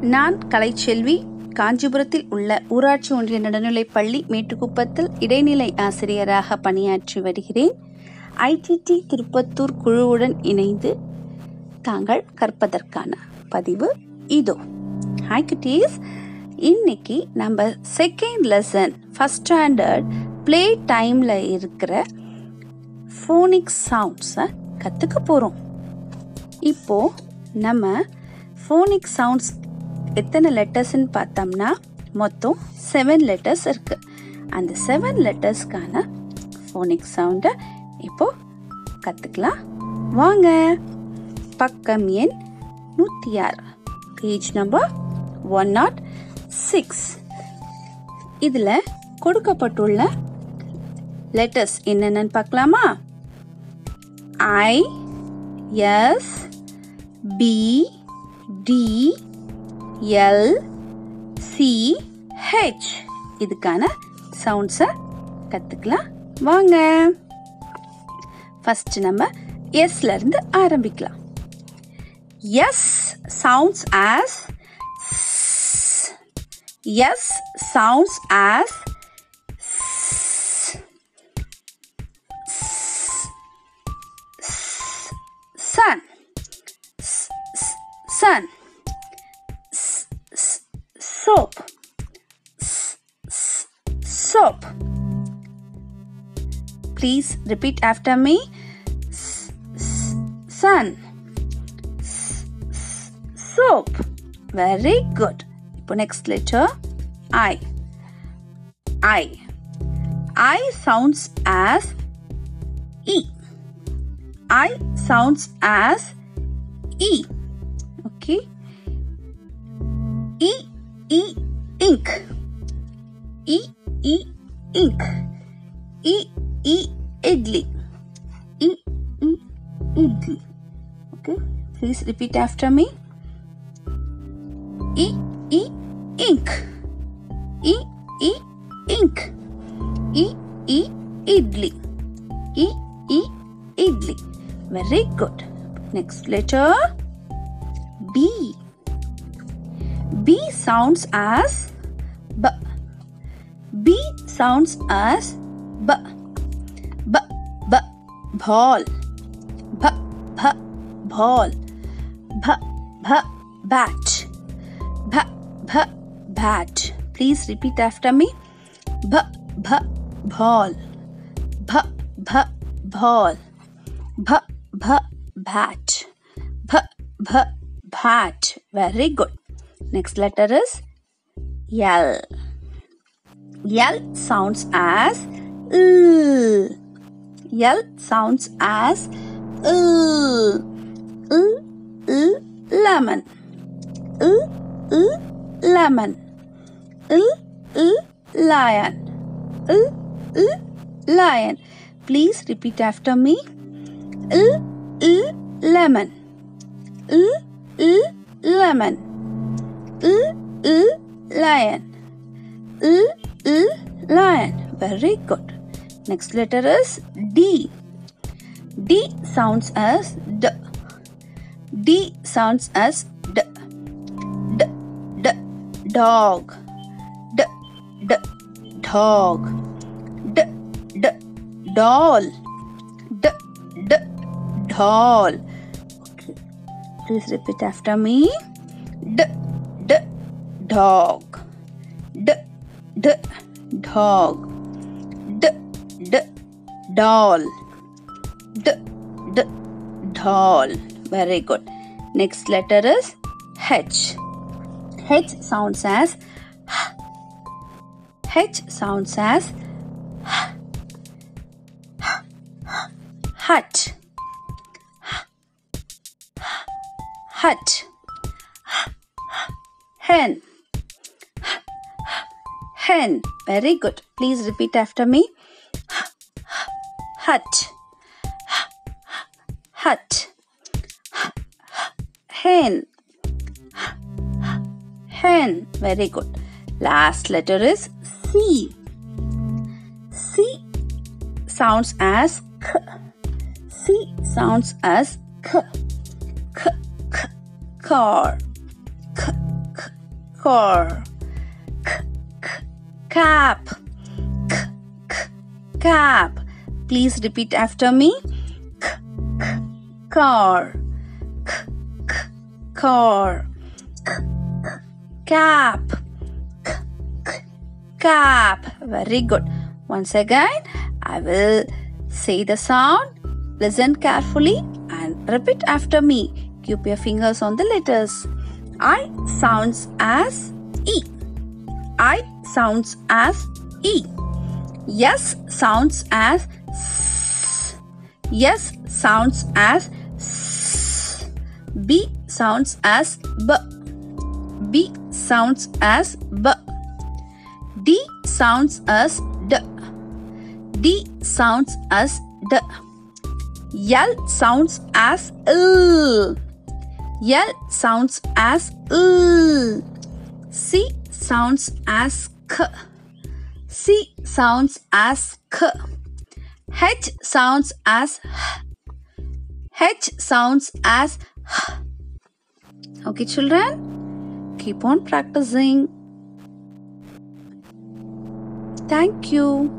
நான் கலைச்செல்வி காஞ்சிபுரத்தில் உள்ள ஊராட்சி ஒன்றிய நடுநிலைப் பள்ளி மேட்டுக்குப்பத்தில் இடைநிலை ஆசிரியராக பணியாற்றி வருகிறேன். ஐடிடி திருப்பத்தூர் குழுவுடன் இணைந்து தாங்கள் கற்பதற்கான பதிவு இதோ. ஹாய் குட்டீஸ் இன்னைக்கு நம்ம second lesson first standard play டைமில் இருக்கிற ஃபோனிக் சவுண்ட்ஸை கற்றுக்க போகிறோம் இப்போது நம்ம ஃபோனிக் சவுண்ட்ஸ் எத்தனை லெட்டர்ஸ்ன்னு பார்த்தோம்னா மொத்தம் செவன் லெட்டர்ஸ் இருக்கு. அந்த செவன் லெட்டர்ஸ்க்கான ஃபோனிக் சவுண்டை இப்போ கற்றுக்கலாம் வாங்க. பக்கம் எண் நூற்றி ஆறு. Page number one not six இதில் கொடுக்கப்பட்டுள்ள லெட்டர்ஸ் என்னென்னு பார்க்கலாமா? I S P T L C H இதுக்கான சவுண்ட்ஸை கற்றுக்கலாம் வாங்க. ஃபஸ்ட்டு நம்ம எஸ்லேருந்து ஆரம்பிக்கலாம். S sounds as S sounds as sun. Sun soap S- s- soap please repeat after me S- s- sun S- s- soap very good இப்போ next letter i i i sounds as e I sounds as E. Okay. E, E, ink. E, E, ink. E, E, idli. E, E, idli. Okay. Please repeat after me. E, E, ink. E, E, ink. E, E, idli. E, E, idli. Very good. Next letter B. B sounds as B. B sounds as B. B. B. Ball. B. B. Ball. B. B. Bat. B. B. Bat. Please repeat after me. B. B. Ball. B. B. Ball. B. B. Bat. B. B. Bat. Very good. Next letter is L. L sounds as L. L sounds as L. L. L. Lemon. L. L. Lemon. L. L. Lion. L. L. Lion. Please repeat after me. L. L. Lemon. L. L. Lemon. L. L. Lion. L. L. Lion. Very good. Next letter is D. D sounds as D. D sounds as D. D. D. Dog. D. D. Dog. D. D. Doll. D. D. Doll. Okay. Please repeat after me. D. D. Dog. D. D. Dog. D. D. Doll. D. D. Doll. Very good. Next letter is H. H sounds as H h sounds as hut. Hut. Hen. Hen. Very good. Please repeat after me. Hut. Hut. Hen. Hen. Very good. Last letter is C. C sounds as K. C sounds as K. K. K. Car. K. K. car. Cap. K, k, cap. Please repeat after me. K, k, car. K, k, car. K, k, cap. K, k, cap. Very good. Once again, I will say the sound. Listen carefully and repeat after me. Keep your fingers on the letters. I sounds as E. I sounds as E. Yes sounds as S. Yes sounds as S. B sounds as B. B sounds as B. D sounds as D. D sounds as D. L sounds as L. Sounds as L. C sounds as K. C sounds as K. H sounds as H. H sounds as H. Okay, children, keep on practicing. Thank you.